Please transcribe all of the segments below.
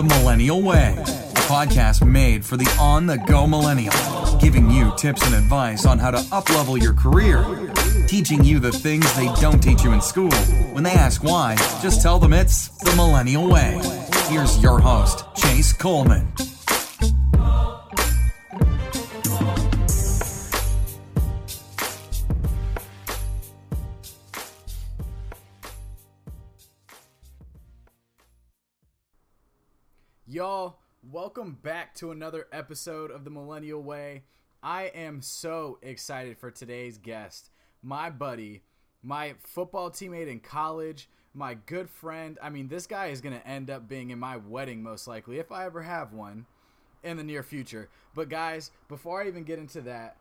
The Millennial Way, a podcast made for the on the go millennial, giving you tips and advice on how to uplevel your career, teaching you the things they don't teach you in school. When they ask why, just tell them it's The Millennial Way. Here's your host, Chase Coleman. Y'all, welcome back to another episode of the Millennial Way. I am so excited for today's guest, my buddy, my football teammate in college, my good friend. I mean, this guy is going to end up being in my wedding most likely, if I ever have one in the near future. But, guys, before I even get into that,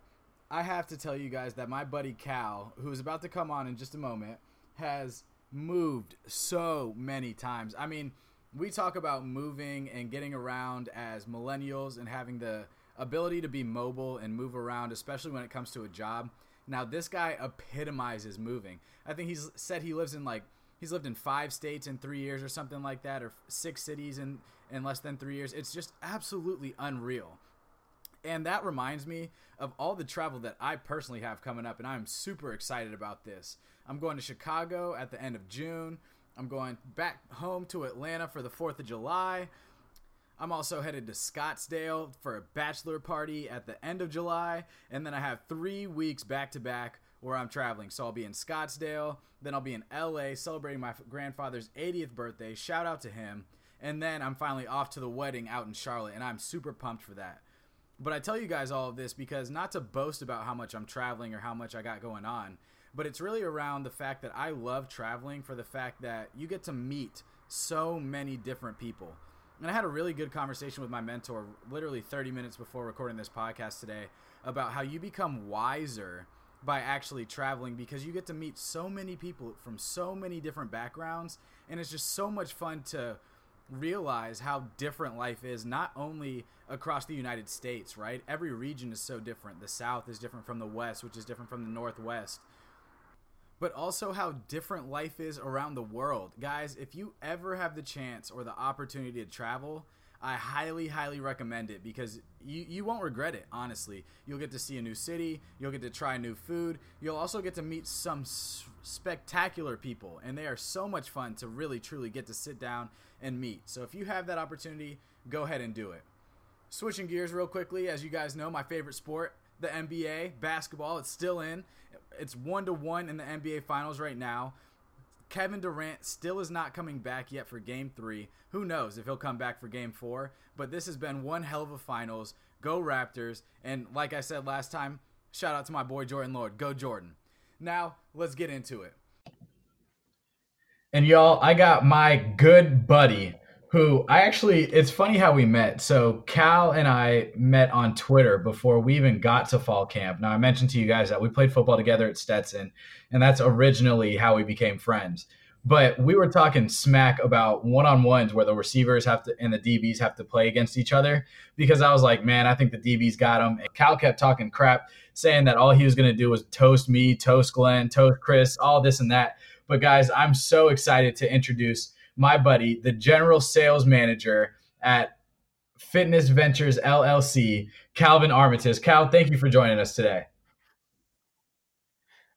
I have to tell you guys that my buddy Cal, who's about to come on in just a moment, has moved so many times. I mean, we talk about moving and getting around as millennials and having the ability to be mobile and move around, especially when it comes to a job. Now, this guy epitomizes moving. I think he's said he lives in like he's lived in five states in three years or something like that, or six cities in in less than three years. It's just absolutely unreal. And that reminds me of all the travel that I personally have coming up, and I'm super excited about this. I'm going to Chicago at the end of June. I'm going back home to Atlanta for the 4th of July. I'm also headed to Scottsdale for a bachelor party at the end of July. And then I have three weeks back to back where I'm traveling. So I'll be in Scottsdale, then I'll be in LA celebrating my grandfather's 80th birthday. Shout out to him. And then I'm finally off to the wedding out in Charlotte, and I'm super pumped for that. But I tell you guys all of this because not to boast about how much I'm traveling or how much I got going on, but it's really around the fact that I love traveling for the fact that you get to meet so many different people. And I had a really good conversation with my mentor literally 30 minutes before recording this podcast today about how you become wiser by actually traveling because you get to meet so many people from so many different backgrounds and it's just so much fun to realize how different life is not only across the United States, right? Every region is so different. The South is different from the West, which is different from the Northwest but also how different life is around the world. Guys, if you ever have the chance or the opportunity to travel, I highly, highly recommend it because you, you won't regret it, honestly. You'll get to see a new city, you'll get to try new food, you'll also get to meet some s- spectacular people, and they are so much fun to really, truly get to sit down and meet. So if you have that opportunity, go ahead and do it. Switching gears real quickly, as you guys know, my favorite sport, the NBA, basketball, it's still in. It's one to one in the NBA Finals right now. Kevin Durant still is not coming back yet for game three. Who knows if he'll come back for game four? But this has been one hell of a finals. Go Raptors. And like I said last time, shout out to my boy Jordan Loyd. Go Jordan. Now, let's get into it. And y'all, I got my good buddy who I actually, it's funny how we met. So Cal and I met on Twitter before we even got to fall camp. Now, I mentioned to you guys that we played football together at Stetson, and that's originally how we became friends. But we were talking smack about one on ones where the receivers have to and the DBs have to play against each other because I was like, man, I think the DBs got him. And Cal kept talking crap, saying that all he was going to do was toast me, toast Glenn, toast Chris, all this and that. But guys, I'm so excited to introduce my buddy, the general sales manager at Fitness Ventures LLC, Calvin Armatas. Cal, thank you for joining us today.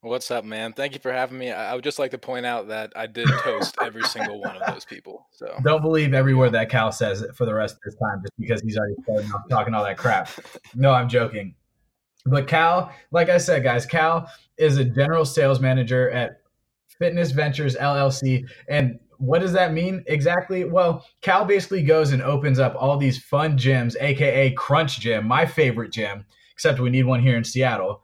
What's up, man? Thank you for having me. I would just like to point out that I did toast every single one of those people. So don't believe every word that Cal says for the rest of this time, just because he's already starting off talking all that crap. No, I'm joking. But Cal, like I said, guys, Cal is a general sales manager at Fitness Ventures LLC, and what does that mean exactly? Well, Cal basically goes and opens up all these fun gyms, aka Crunch Gym, my favorite gym, except we need one here in Seattle.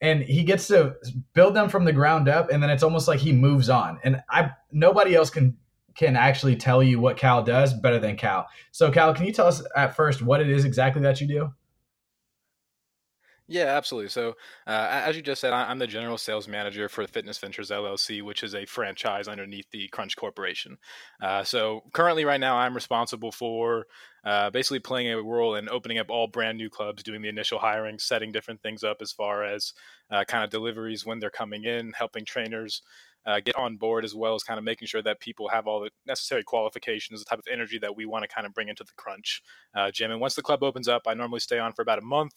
And he gets to build them from the ground up, and then it's almost like he moves on. And I nobody else can can actually tell you what Cal does better than Cal. So, Cal, can you tell us at first what it is exactly that you do? Yeah, absolutely. So, uh, as you just said, I'm the general sales manager for Fitness Ventures LLC, which is a franchise underneath the Crunch Corporation. Uh, so, currently, right now, I'm responsible for uh, basically playing a role in opening up all brand new clubs, doing the initial hiring, setting different things up as far as uh, kind of deliveries when they're coming in, helping trainers uh, get on board, as well as kind of making sure that people have all the necessary qualifications, the type of energy that we want to kind of bring into the Crunch uh, gym. And once the club opens up, I normally stay on for about a month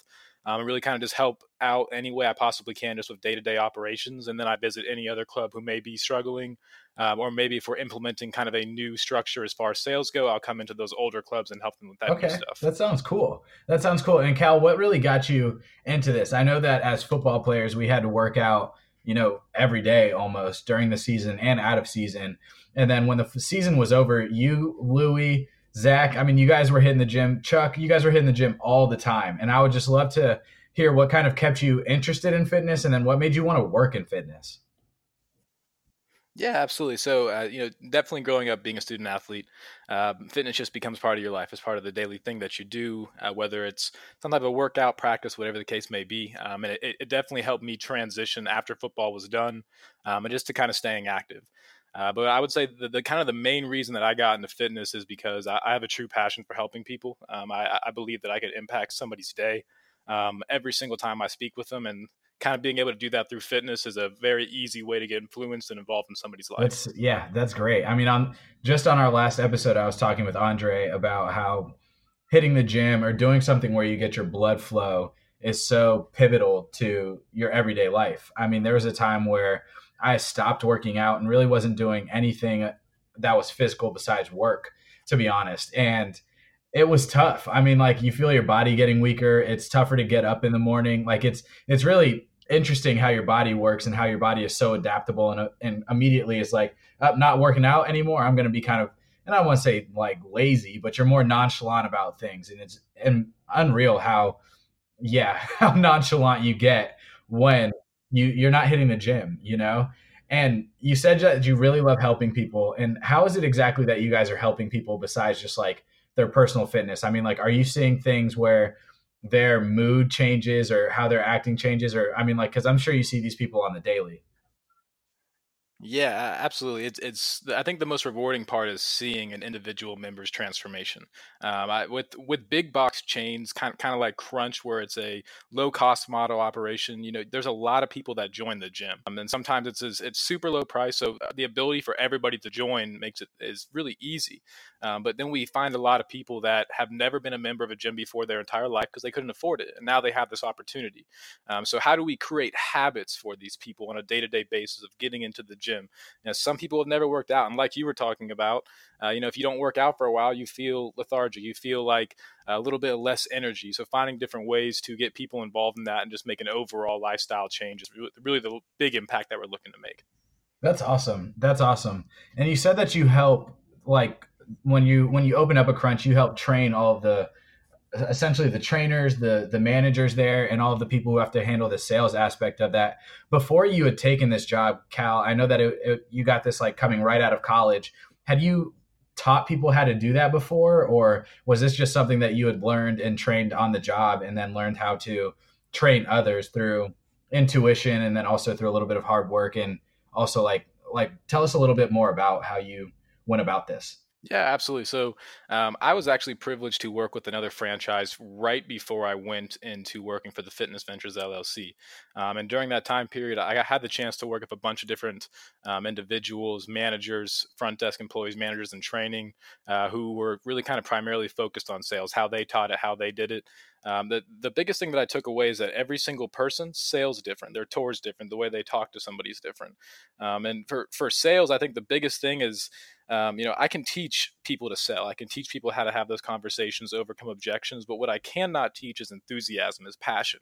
um, and really kind of just help out any way I possibly can just with day to day operations. And then I visit any other club who may be struggling, um, or maybe if we're implementing kind of a new structure as far as sales go, I'll come into those older clubs and help them with that okay. stuff. That sounds cool. That sounds cool. And Cal, what really got you into this? I know that as football players, we had to work out, you know, every day almost during the season and out of season. And then when the season was over, you, Louie, Zach, I mean, you guys were hitting the gym. Chuck, you guys were hitting the gym all the time. And I would just love to hear what kind of kept you interested in fitness and then what made you want to work in fitness. Yeah, absolutely. So, uh, you know, definitely growing up being a student athlete, uh, fitness just becomes part of your life. It's part of the daily thing that you do, uh, whether it's some type of workout, practice, whatever the case may be. Um, and it, it, definitely helped me transition after football was done um, and just to kind of staying active. Uh, but I would say the, the, kind of the main reason that I got into fitness is because I, I have a true passion for helping people. Um, I, I, believe that I could impact somebody's day um, every single time I speak with them, and kind of being able to do that through fitness is a very easy way to get influenced and involved in somebody's life. That's, yeah, that's great. I mean, on just on our last episode, I was talking with Andre about how hitting the gym or doing something where you get your blood flow is so pivotal to your everyday life. I mean, there was a time where I stopped working out and really wasn't doing anything that was physical besides work, to be honest. And it was tough. I mean, like you feel your body getting weaker. It's tougher to get up in the morning. Like it's it's really interesting how your body works and how your body is so adaptable and uh, and immediately it's like I'm not working out anymore. I'm going to be kind of and I want to say like lazy, but you're more nonchalant about things and it's and unreal how yeah, how nonchalant you get when you you're not hitting the gym, you know? And you said that you really love helping people. And how is it exactly that you guys are helping people besides just like their personal fitness? I mean, like, are you seeing things where their mood changes or how they're acting changes? Or, I mean, like, because I'm sure you see these people on the daily. Yeah, absolutely. It's it's. I think the most rewarding part is seeing an individual member's transformation. Um, I, with with big box chains, kind kind of like Crunch, where it's a low cost model operation. You know, there's a lot of people that join the gym, um, and sometimes it's it's super low price. So uh, the ability for everybody to join makes it is really easy. Um, but then we find a lot of people that have never been a member of a gym before their entire life because they couldn't afford it, and now they have this opportunity. Um, so how do we create habits for these people on a day to day basis of getting into the gym? Gym. You know, some people have never worked out, and like you were talking about, uh, you know, if you don't work out for a while, you feel lethargic, you feel like a little bit less energy. So finding different ways to get people involved in that and just make an overall lifestyle change is really the big impact that we're looking to make. That's awesome. That's awesome. And you said that you help like when you when you open up a crunch, you help train all of the essentially the trainers, the the managers there, and all of the people who have to handle the sales aspect of that. Before you had taken this job, Cal, I know that it, it, you got this like coming right out of college. Had you taught people how to do that before, or was this just something that you had learned and trained on the job, and then learned how to train others through intuition, and then also through a little bit of hard work, and also like like tell us a little bit more about how you went about this. Yeah, absolutely. So um, I was actually privileged to work with another franchise right before I went into working for the Fitness Ventures LLC. Um, and during that time period, I had the chance to work with a bunch of different um, individuals, managers, front desk employees, managers in training, uh, who were really kind of primarily focused on sales, how they taught it, how they did it. Um, the the biggest thing that I took away is that every single person sales different. Their tour is different. The way they talk to somebody is different. Um, and for for sales, I think the biggest thing is um, you know, I can teach people to sell. I can teach people how to have those conversations, overcome objections. But what I cannot teach is enthusiasm, is passion.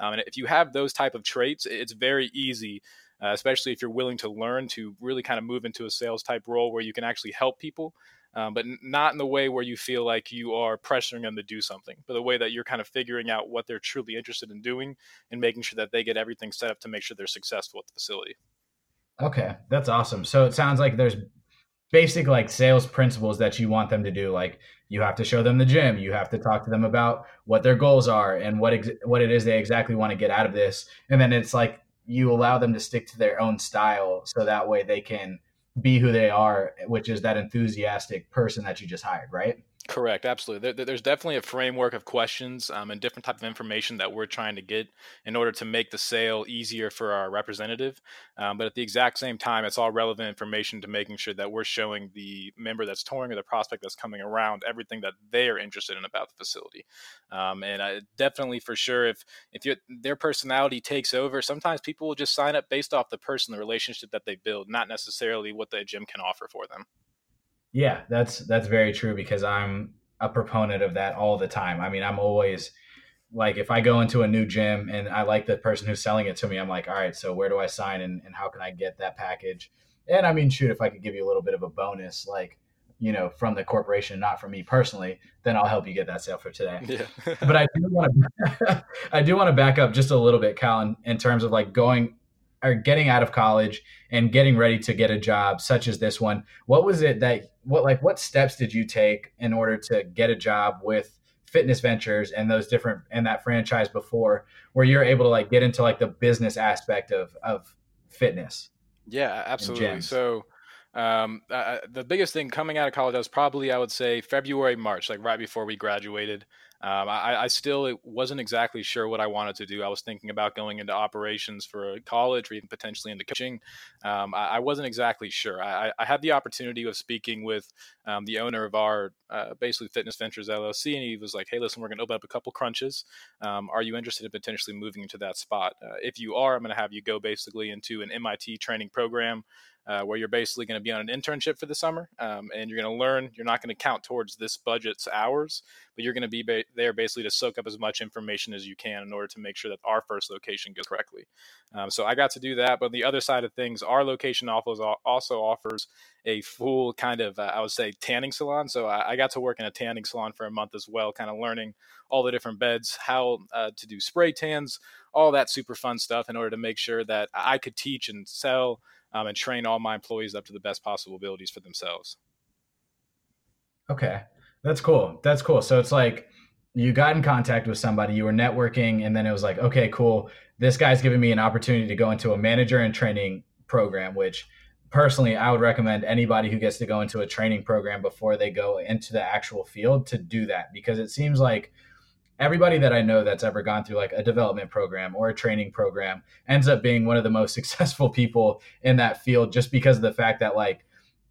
Um, and if you have those type of traits, it's very easy, uh, especially if you're willing to learn to really kind of move into a sales type role where you can actually help people. Um, but not in the way where you feel like you are pressuring them to do something, but the way that you're kind of figuring out what they're truly interested in doing and making sure that they get everything set up to make sure they're successful at the facility. Okay, that's awesome. So it sounds like there's basic like sales principles that you want them to do like you have to show them the gym you have to talk to them about what their goals are and what ex- what it is they exactly want to get out of this and then it's like you allow them to stick to their own style so that way they can be who they are, which is that enthusiastic person that you just hired, right? Correct, absolutely. There, there's definitely a framework of questions um, and different type of information that we're trying to get in order to make the sale easier for our representative. Um, but at the exact same time, it's all relevant information to making sure that we're showing the member that's touring or the prospect that's coming around everything that they are interested in about the facility. Um, and I, definitely, for sure, if if their personality takes over, sometimes people will just sign up based off the person, the relationship that they build, not necessarily what the gym can offer for them. Yeah, that's that's very true because I'm a proponent of that all the time. I mean, I'm always like if I go into a new gym and I like the person who's selling it to me, I'm like, all right, so where do I sign and, and how can I get that package? And I mean, shoot, if I could give you a little bit of a bonus, like, you know, from the corporation, not from me personally, then I'll help you get that sale for today. Yeah. but I do want to, I do want to back up just a little bit, Cal, in, in terms of like going or getting out of college and getting ready to get a job such as this one what was it that what like what steps did you take in order to get a job with fitness ventures and those different and that franchise before where you're able to like get into like the business aspect of of fitness yeah absolutely. so um, uh, the biggest thing coming out of college was probably i would say february march like right before we graduated um, I, I, still wasn't exactly sure what I wanted to do. I was thinking about going into operations for college or even potentially into coaching. Um, I, I, wasn't exactly sure. I, I, had the opportunity of speaking with um, the owner of our uh, basically Fitness Ventures LLC, and he was like, "Hey, listen, we're going to open up a couple crunches. Um, are you interested in potentially moving into that spot? Uh, if you are, I'm going to have you go basically into an MIT training program." Uh, where you're basically going to be on an internship for the summer um, and you're going to learn. You're not going to count towards this budget's hours, but you're going to be ba- there basically to soak up as much information as you can in order to make sure that our first location goes correctly. Um, so I got to do that. But the other side of things, our location also offers a full kind of, uh, I would say, tanning salon. So I, I, got to work in a tanning salon for a month as well, kind of learning all the different beds, how uh, to do spray tans, all that super fun stuff in order to make sure that I could teach and sell um, and train all my employees up to the best possible abilities for themselves. Okay, that's cool. That's cool. So it's like you got in contact with somebody, you were networking, and then it was like, okay, cool. This guy's giving me an opportunity to go into a manager and training program, which personally I would recommend anybody who gets to go into a training program before they go into the actual field to do that because it seems like everybody that I know that's ever gone through like a development program or a training program ends up being one of the most successful people in that field just because of the fact that like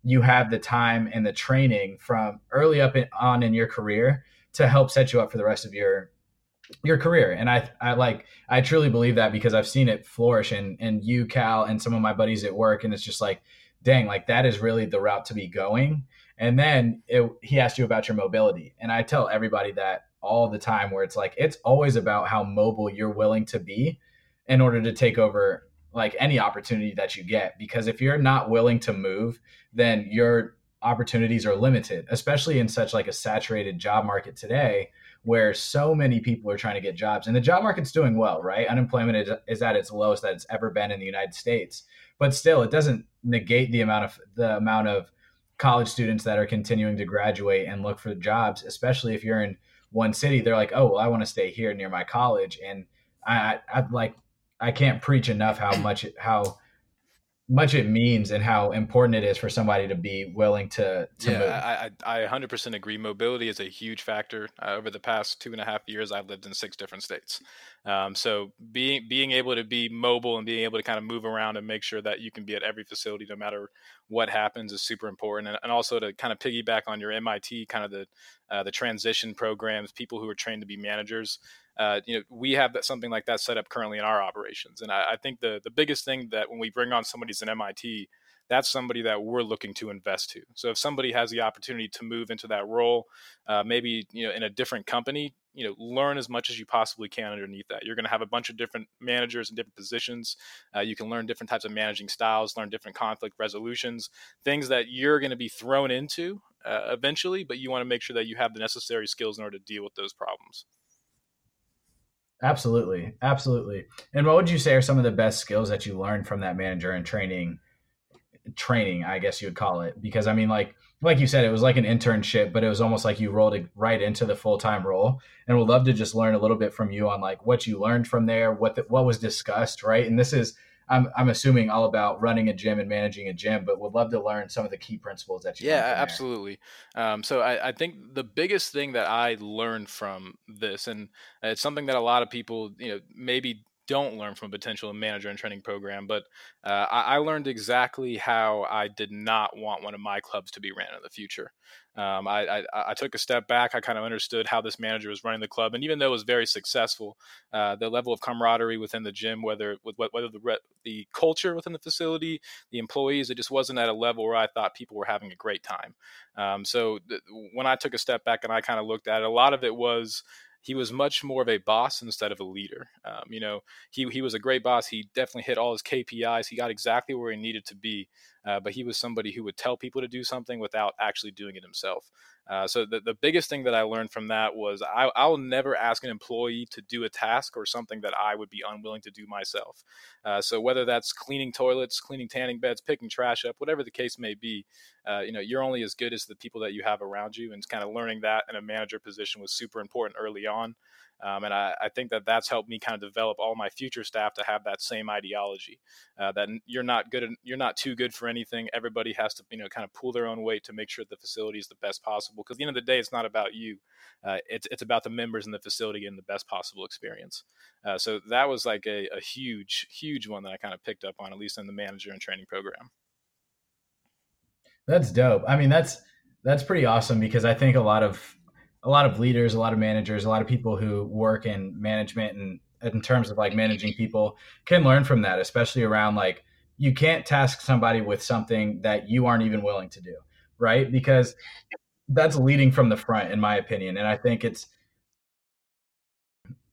you have the time and the training from early up in, on in your career to help set you up for the rest of your your career. And i i like i truly believe that because i've seen it flourish and, and you cal and some of my buddies at work and it's just like dang like that is really the route to be going. And then it, he asked you about your mobility and i tell everybody that all the time where it's like it's always about how mobile you're willing to be in order to take over like any opportunity that you get. Because if you're not willing to move then your opportunities are limited especially in such like a saturated job market today where so many people are trying to get jobs. And the job market's doing well right? Unemployment is, is at its lowest that it's ever been in the united states. But still it doesn't negate the amount of the amount of college students that are continuing to graduate and look for jobs especially if you're in one city, they're like, oh, well, I want to stay here near my college. And I, I, I like, I can't preach enough how much, how much it means and how important it is for somebody to be willing to, to yeah, move. I, I, I 100% agree. Mobility is a huge factor. Uh, over the past two and a half years, I've lived in six different states. Um, so being being able to be mobile and being able to kind of move around and make sure that you can be at every facility no matter what happens is super important. And, and also to kind of piggyback on your MIT kind of the uh, the transition programs, people who are trained to be managers uh, you know, we have something like that set up currently in our operations. And I, I, think the the biggest thing that when we bring on somebody who's an MIT, that's somebody that we're looking to invest to. So if somebody has the opportunity to move into that role, uh, maybe you know in a different company, you know, learn as much as you possibly can underneath that. You're going to have a bunch of different managers and different positions. Uh, you can learn different types of managing styles, learn different conflict resolutions, things that you're going to be thrown into uh, eventually, but you want to make sure that you have the necessary skills in order to deal with those problems. Absolutely. Absolutely. And what would you say are some of the best skills that you learned from that manager and training training, I guess you would call it? Because I mean like like you said, it was like an internship, but it was almost like you rolled it right into the full time role. And we'd love to just learn a little bit from you on like what you learned from there, what the, what was discussed, right? And this is I'm I'm assuming all about running a gym and managing a gym, but would love to learn some of the key principles that you. Yeah, absolutely. Um, so I, I think the biggest thing that I learned from this, and it's something that a lot of people, you know, maybe don't learn from a potential manager and training program, but uh, I, I, learned exactly how I did not want one of my clubs to be ran in the future. Um, I, I, I, took a step back. I kind of understood how this manager was running the club, and even though it was very successful, uh, the level of camaraderie within the gym, whether whether the the culture within the facility, the employees, it just wasn't at a level where I thought people were having a great time. Um, so th- when I took a step back and I kind of looked at it, a lot of it was he was much more of a boss instead of a leader. Um, you know, he he was a great boss. He definitely hit all his KPIs. He got exactly where he needed to be. Uh, but he was somebody who would tell people to do something without actually doing it himself. Uh, so the, the biggest thing that I learned from that was I, I will never ask an employee to do a task or something that I would be unwilling to do myself. Uh, so whether that's cleaning toilets, cleaning tanning beds, picking trash up, whatever the case may be, uh, you know, you're only as good as the people that you have around you. And kind of learning that in a manager position was super important early on. Um, and I, I, think that that's helped me kind of develop all my future staff to have that same ideology uh, that you're not good, you're not too good for anything. Everybody has to, you know, kind of pull their own weight to make sure the facility is the best possible. Because at the end of the day, it's not about you. Uh, it's, it's about the members in the facility and the best possible experience. Uh, so that was like a, a huge, huge one that I kind of picked up on, at least in the manager and training program. That's dope. I mean, that's, that's pretty awesome because I think a lot of a lot of leaders, a lot of managers, a lot of people who work in management and in terms of like managing people can learn from that, especially around like you can't task somebody with something that you aren't even willing to do, right? Because that's leading from the front, in my opinion. And I think it's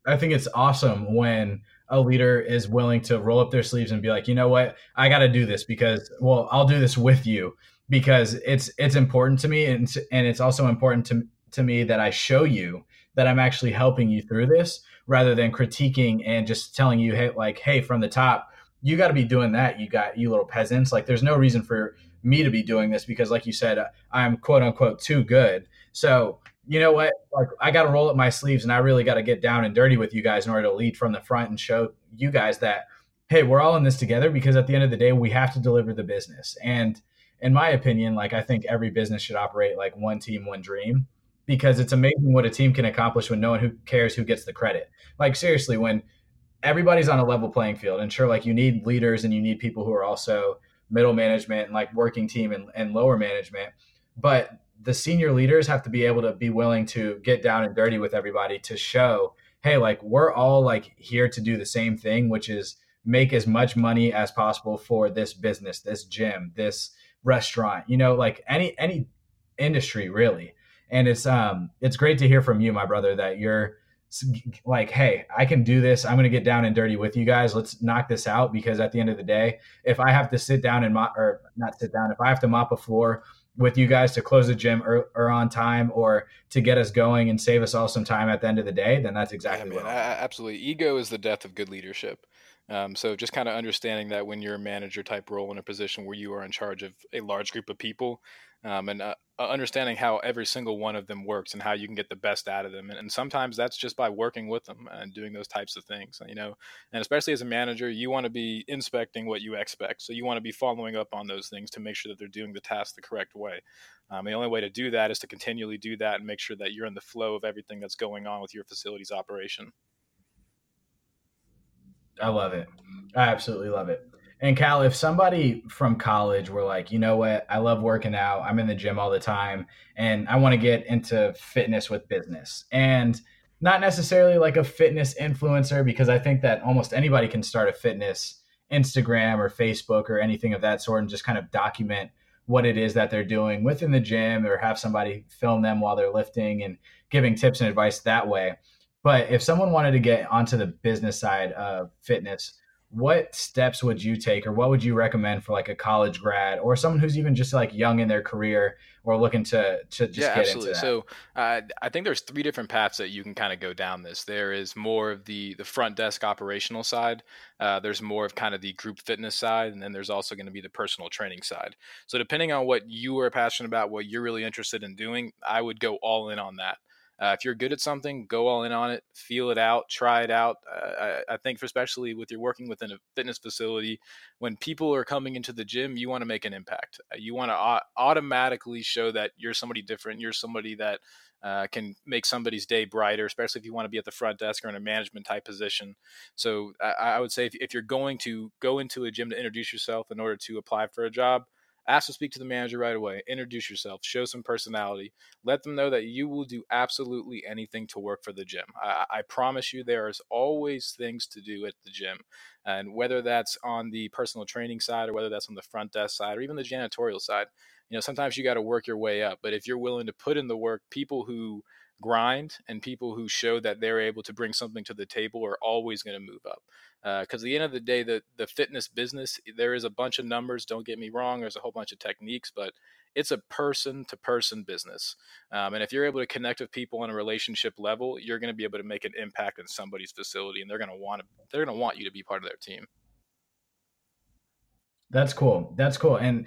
I think it's awesome when a leader is willing to roll up their sleeves and be like, you know what, I got to do this because, well, I'll do this with you because it's it's important to me and and it's also important to to me that I show you that I'm actually helping you through this rather than critiquing and just telling you, hey, like, hey, from the top, you got to be doing that. You got you little peasants. Like, there's no reason for me to be doing this because, like you said, uh, I'm quote unquote too good. So, you know what? Like, I got to roll up my sleeves and I really got to get down and dirty with you guys in order to lead from the front and show you guys that, hey, we're all in this together because at the end of the day, we have to deliver the business. And in my opinion, like, I think every business should operate like one team, one dream because it's amazing what a team can accomplish when no one who cares who gets the credit. Like seriously, when everybody's on a level playing field, and sure, like you need leaders and you need people who are also middle management and like working team and, and lower management, but the senior leaders have to be able to be willing to get down and dirty with everybody to show, hey, like we're all like here to do the same thing, which is make as much money as possible for this business, this gym, this restaurant, you know, like any any industry really and it's um it's great to hear from you, my brother, that you're like, hey, I can do this. I'm going to get down and dirty with you guys. Let's knock this out because at the end of the day, if I have to sit down and mop or not sit down, if I have to mop a floor with you guys to close the gym or, or, on time or to get us going and save us all some time at the end of the day, then that's exactly yeah, what. absolutely, ego is the death of good leadership. Um, so just kind of understanding that when you're a manager type role in a position where you are in charge of a large group of people, um, and uh, uh, understanding how every single one of them works and how you can get the best out of them. And, and, sometimes that's just by working with them and doing those types of things, you know. And especially as a manager, you want to be inspecting what you expect. So you want to be following up on those things to make sure that they're doing the task the correct way. Um, the only way to do that is to continually do that and make sure that you're in the flow of everything that's going on with your facility's operation. I love it. I absolutely love it. And Cal, if somebody from college were like, you know what, I love working out, I'm in the gym all the time, and I want to get into fitness with business, and not necessarily like a fitness influencer, because I think that almost anybody can start a fitness Instagram or Facebook or anything of that sort and just kind of document what it is that they're doing within the gym or have somebody film them while they're lifting and giving tips and advice that way. But if someone wanted to get onto the business side of fitness, what steps would you take or what would you recommend for like a college grad or someone who's even just like young in their career or looking to to just yeah, get absolutely. into that? So uh, I think there's three different paths that you can kind of go down this. There is more of the the front desk operational side. Uh, there's more of kind of the group fitness side, and then there's also going to be the personal training side. So depending on what you are passionate about, what you're really interested in doing, I would go all in on that. Uh, if you're good at something, go all in on it, feel it out, try it out. Uh, I, I, think, especially with you're working within a fitness facility, when people are coming into the gym, you want to make an impact. Uh, you want to automatically show that you're somebody different. You're somebody that uh, can make somebody's day brighter, especially if you want to be at the front desk or in a management type position. So I, I would say if, if, you're going to go into a gym to introduce yourself in order to apply for a job, ask to speak to the manager right away. Introduce yourself, show some personality, let them know that you will do absolutely anything to work for the gym. I, I promise you, there is always things to do at the gym. And whether that's on the personal training side or whether that's on the front desk side or even the janitorial side, you know, sometimes you got to work your way up. But if you're willing to put in the work, people who grind and people who show that they're able to bring something to the table are always going to move up. Because uh, at the end of the day, the the fitness business, there is a bunch of numbers. Don't get me wrong. There's a whole bunch of techniques, but it's a person to person business. Um, and if you're able to connect with people on a relationship level, you're going to be able to make an impact in somebody's facility, and they're going to want to they're going to want you to be part of their team. That's cool. That's cool. And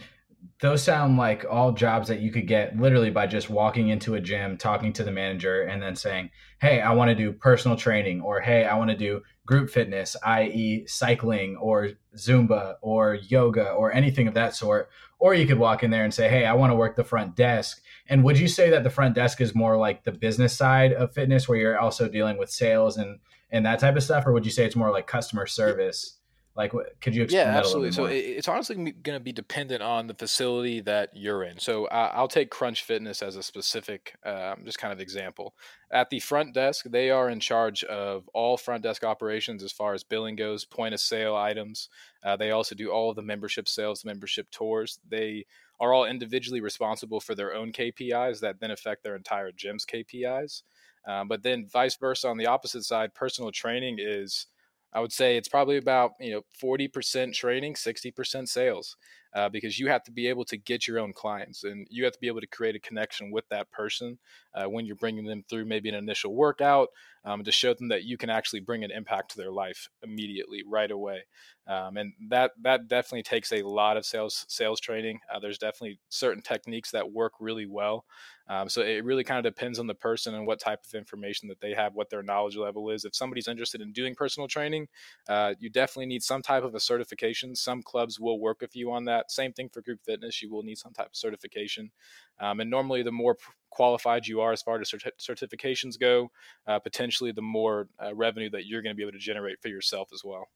those sound like all jobs that you could get literally by just walking into a gym, talking to the manager, and then saying, Hey, I want to do personal training, or Hey, I want to do group fitness, i.e., cycling or Zumba or yoga or anything of that sort. Or you could walk in there and say, Hey, I want to work the front desk. And would you say that the front desk is more like the business side of fitness where you're also dealing with sales and, and that type of stuff? Or would you say it's more like customer service? Like, could you explain yeah, absolutely. so it's honestly going to be dependent on the facility that you're in. So I'll take Crunch Fitness as a specific, um, just kind of example. At the front desk, they are in charge of all front desk operations as far as billing goes, point of sale items. Uh, they also do all of the membership sales, membership tours. They are all individually responsible for their own KPIs that then affect their entire gym's KPIs. Um, but then vice versa on the opposite side, personal training is I would say it's probably about you know 40% training, 60% sales, uh, because you have to be able to get your own clients and you have to be able to create a connection with that person uh, when you're bringing them through maybe an initial workout um, to show them that you can actually bring an impact to their life immediately, right away. Um, and that that definitely takes a lot of sales sales training. Uh, there's definitely certain techniques that work really well. Um, so it really kind of depends on the person and what type of information that they have, what their knowledge level is. If somebody's interested in doing personal training, uh, you definitely need some type of a certification. Some clubs will work with you on that. Same thing for group fitness, you will need some type of certification. Um, and normally, the more qualified you are as far as certi- certifications go, uh, potentially the more uh, revenue that you're going to be able to generate for yourself as well.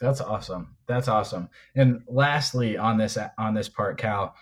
That's awesome. That's awesome. And lastly, on this on this part, Cal,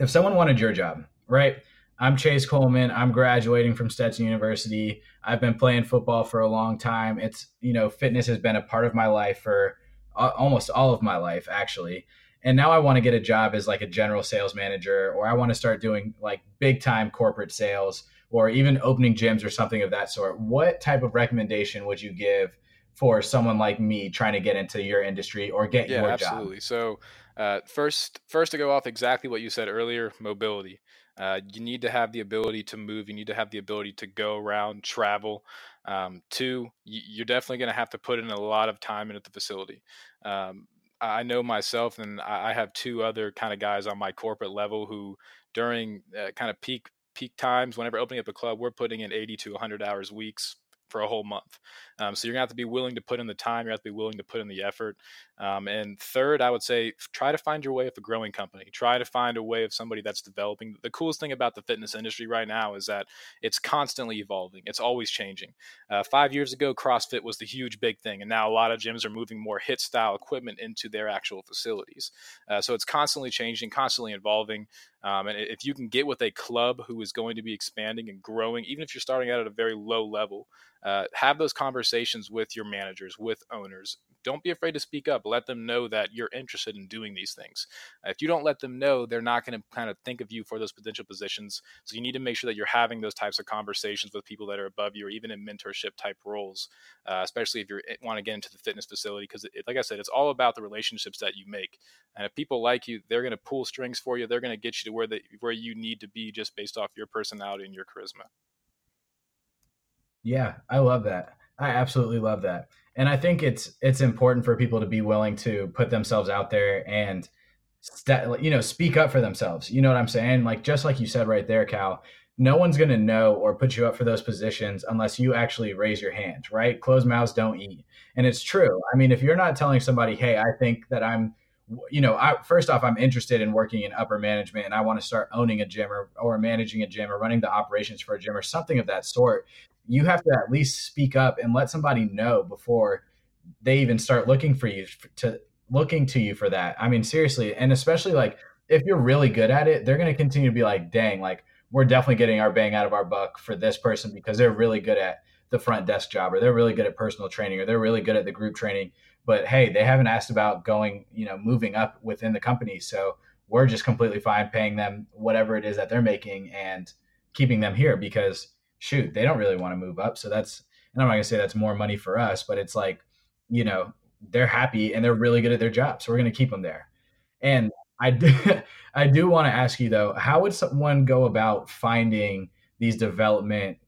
if someone wanted your job, right? I'm Chase Coleman. I'm graduating from Stetson University. I've been playing football for a long time. It's, you know, fitness has been a part of my life for almost all of my life, actually. And now I want to get a job as like a general sales manager, or I want to start doing like big time corporate sales, or even opening gyms or something of that sort. What type of recommendation would you give for someone like me trying to get into your industry or get yeah, your absolutely. job? So uh, first, first to go off exactly what you said earlier, mobility. Uh, you need to have the ability to move. You need to have the ability to go around, travel. Um, two, you're definitely going to have to put in a lot of time into the facility. Um, I know myself, and I have two other kind of guys on my corporate level who, during uh, kind of peak peak times, whenever opening up a club, we're putting in 80 to 100 hours weeks for a whole month. Um, so you're gonna have to be willing to put in the time. Gonna have to be willing to put in the effort. Um, and third, I would say try to find your way with a growing company. Try to find a way of somebody that's developing. The coolest thing about the fitness industry right now is that it's constantly evolving. It's always changing. Uh, five years ago, CrossFit was the huge big thing, and now a lot of gyms are moving more HIIT style equipment into their actual facilities. Uh, so it's constantly changing, constantly evolving. Um, and if you can get with a club who is going to be expanding and growing, even if you're starting out at a very low level, uh, have those conversations with your managers, with owners. Don't be afraid to speak up. Let them know that you're interested in doing these things. If you don't let them know, they're not going to kind of think of you for those potential positions. So you need to make sure that you're having those types of conversations with people that are above you or even in mentorship type roles, uh, especially if you want to get into the fitness facility. Because, like I said, it's all about the relationships that you make. And if people like you, they're going to pull strings for you. They're going to get you to where, they, where you need to be just based off your personality and your charisma. Yeah, I love that. I absolutely love that. And I think it's it's important for people to be willing to put themselves out there and st- you know, speak up for themselves. You know what I'm saying? Like just like you said right there, Cal, no one's going to know or put you up for those positions unless you actually raise your hand, right? Closed mouths don't eat. And it's true. I mean, if you're not telling somebody, hey, I think that I'm, you know, I, first off, I'm interested in working in upper management and I want to start owning a gym or, or managing a gym or running the operations for a gym or something of that sort. You have to at least speak up and let somebody know before they even start looking for you to looking to you for that. I mean, seriously. And especially like if you're really good at it, they're going to continue to be like, dang, like, we're definitely getting our bang out of our buck for this person because they're really good at the front desk job or they're really good at personal training or they're really good at the group training but hey they haven't asked about going you know moving up within the company. So we're just completely fine paying them whatever it is that they're making and keeping them here because shoot they don't really want to move up. So that's and i'm not going to say that's more money for us but it's like you know they're happy and they're really good at their job. So we're going to keep them there. And I do, I do want to ask you though, how would someone go about finding these development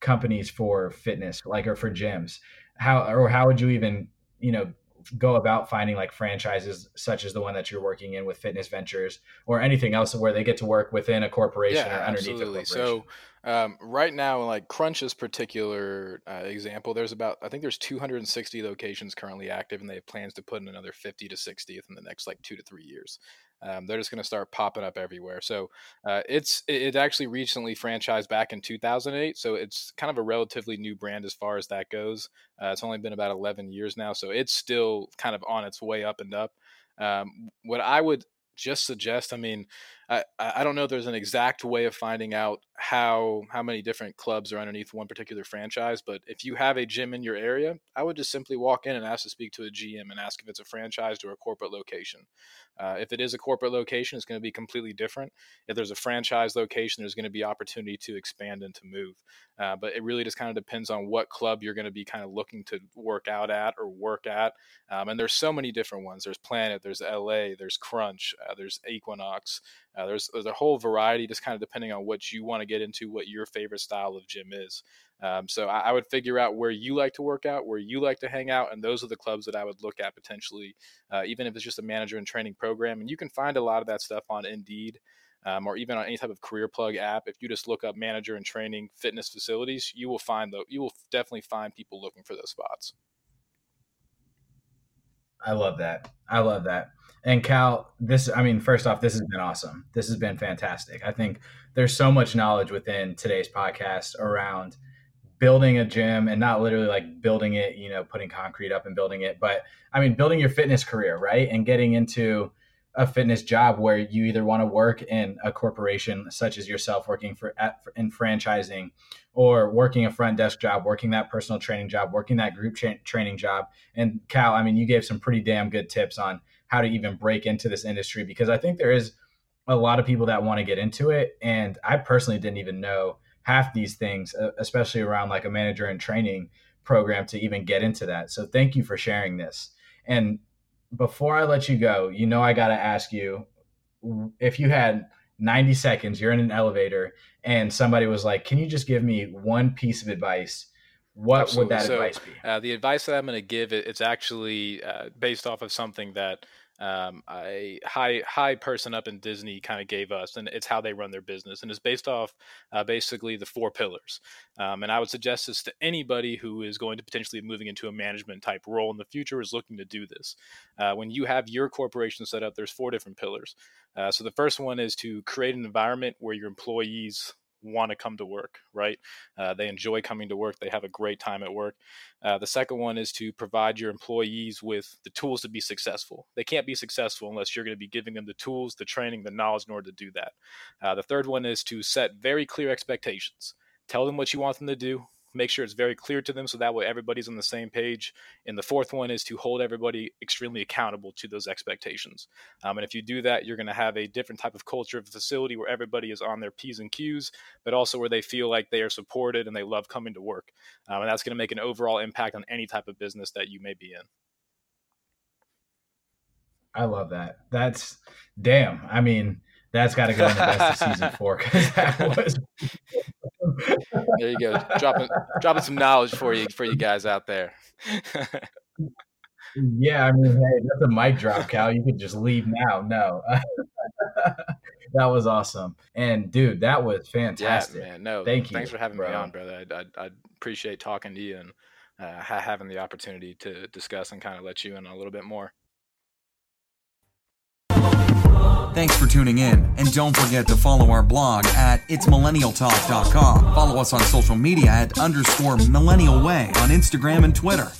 companies for fitness, like or for gyms? How or how would you even, you know, go about finding like franchises such as the one that you're working in with Fitness Ventures or anything else where they get to work within a corporation yeah, or underneath absolutely. a corporation? So um, right now, like Crunch's particular uh, example, there's about I think there's 260 locations currently active, and they have plans to put in another 50 to 60 in the next like two to three years. Um, they're just going to start popping up everywhere. So uh, it's it actually recently franchised back in 2008. So it's kind of a relatively new brand as far as that goes. Uh, it's only been about 11 years now, so it's still kind of on its way up and up. Um, what I would just suggest, I mean, I, I don't know if there's an exact way of finding out how how many different clubs are underneath one particular franchise, but if you have a gym in your area, I would just simply walk in and ask to speak to a GM and ask if it's a franchised or a corporate location. Uh, if it is a corporate location, it's going to be completely different. If there's a franchise location, there's going to be opportunity to expand and to move. Uh, but it really just kind of depends on what club you're going to be kind of looking to work out at or work at. Um, and there's so many different ones. There's Planet, there's LA, there's Crunch, uh, there's Equinox. Uh, there's, there's a whole variety, just kind of depending on what you want to get into, what your favorite style of gym is. Um, so I, I, would figure out where you like to work out, where you like to hang out, and those are the clubs that I would look at potentially, uh, even if it's just a manager and training program. And you can find a lot of that stuff on Indeed. Um, or even on any type of CareerPlug app, if you just look up manager and training fitness facilities, you will find the you will definitely find people looking for those spots. I love that. I love that. And Cal, this, I mean, first off, this has been awesome. This has been fantastic. I think there's so much knowledge within today's podcast around building a gym and not literally like building it, you know, putting concrete up and building it, but I mean, building your fitness career, right? And getting into a fitness job where you either want to work in a corporation such as yourself working for at, in franchising or working a front desk job working that personal training job working that group tra- training job. And cal i mean you gave some pretty damn good tips on how to even break into this industry because i think there is a lot of people that want to get into it. And i personally didn't even know half these things uh, especially around like a manager and training program to even get into that. So thank you for sharing this. And before I let you go, you know I got to ask you if you had 90 seconds, you're in an elevator, and somebody was like, "Can you just give me one piece of advice?" What Absolutely. would that so, advice be? Uh, the advice that I'm going to give it's actually uh, based off of something that um, a high high person up in Disney kind of gave us, and it's how they run their business, and it's based off uh, basically the four pillars. Um, and I would suggest this to anybody who is going to potentially be moving into a management type role in the future is looking to do this. Uh, when you have your corporation set up, there's four different pillars. Uh, so the first one is to create an environment where your employees want to come to work, right? Uh, they enjoy coming to work. They have a great time at work. Uh, the second one is to provide your employees with the tools to be successful. They can't be successful unless you're going to be giving them the tools, the training, the knowledge in order to do that. Uh, the third one is to set very clear expectations. Tell them what you want them to do, make sure it's very clear to them so that way everybody's on the same page. And the fourth one is to hold everybody extremely accountable to those expectations. Um, and if you do that, you're going to have a different type of culture of the facility where everybody is on their P's and Q's, but also where they feel like they are supported and they love coming to work. Um, and that's going to make an overall impact on any type of business that you may be in. I love that. That's damn. I mean, that's got to go in the best of season four because that was there you go. Dropping dropping some knowledge for you for you guys out there. yeah, I mean, hey, that's a mic drop, Cal. You could just leave now. No. that was awesome. And dude, that was fantastic. Yeah, man. No, thank you. Thanks for having bro. me on, brother. I, I, I appreciate talking to you and uh, having the opportunity to discuss and kind of let you in a little bit more. Thanks for tuning in, and don't forget to follow our blog at itsmillennialtalk.com. Follow us on social media at underscore millennial way on Instagram and Twitter.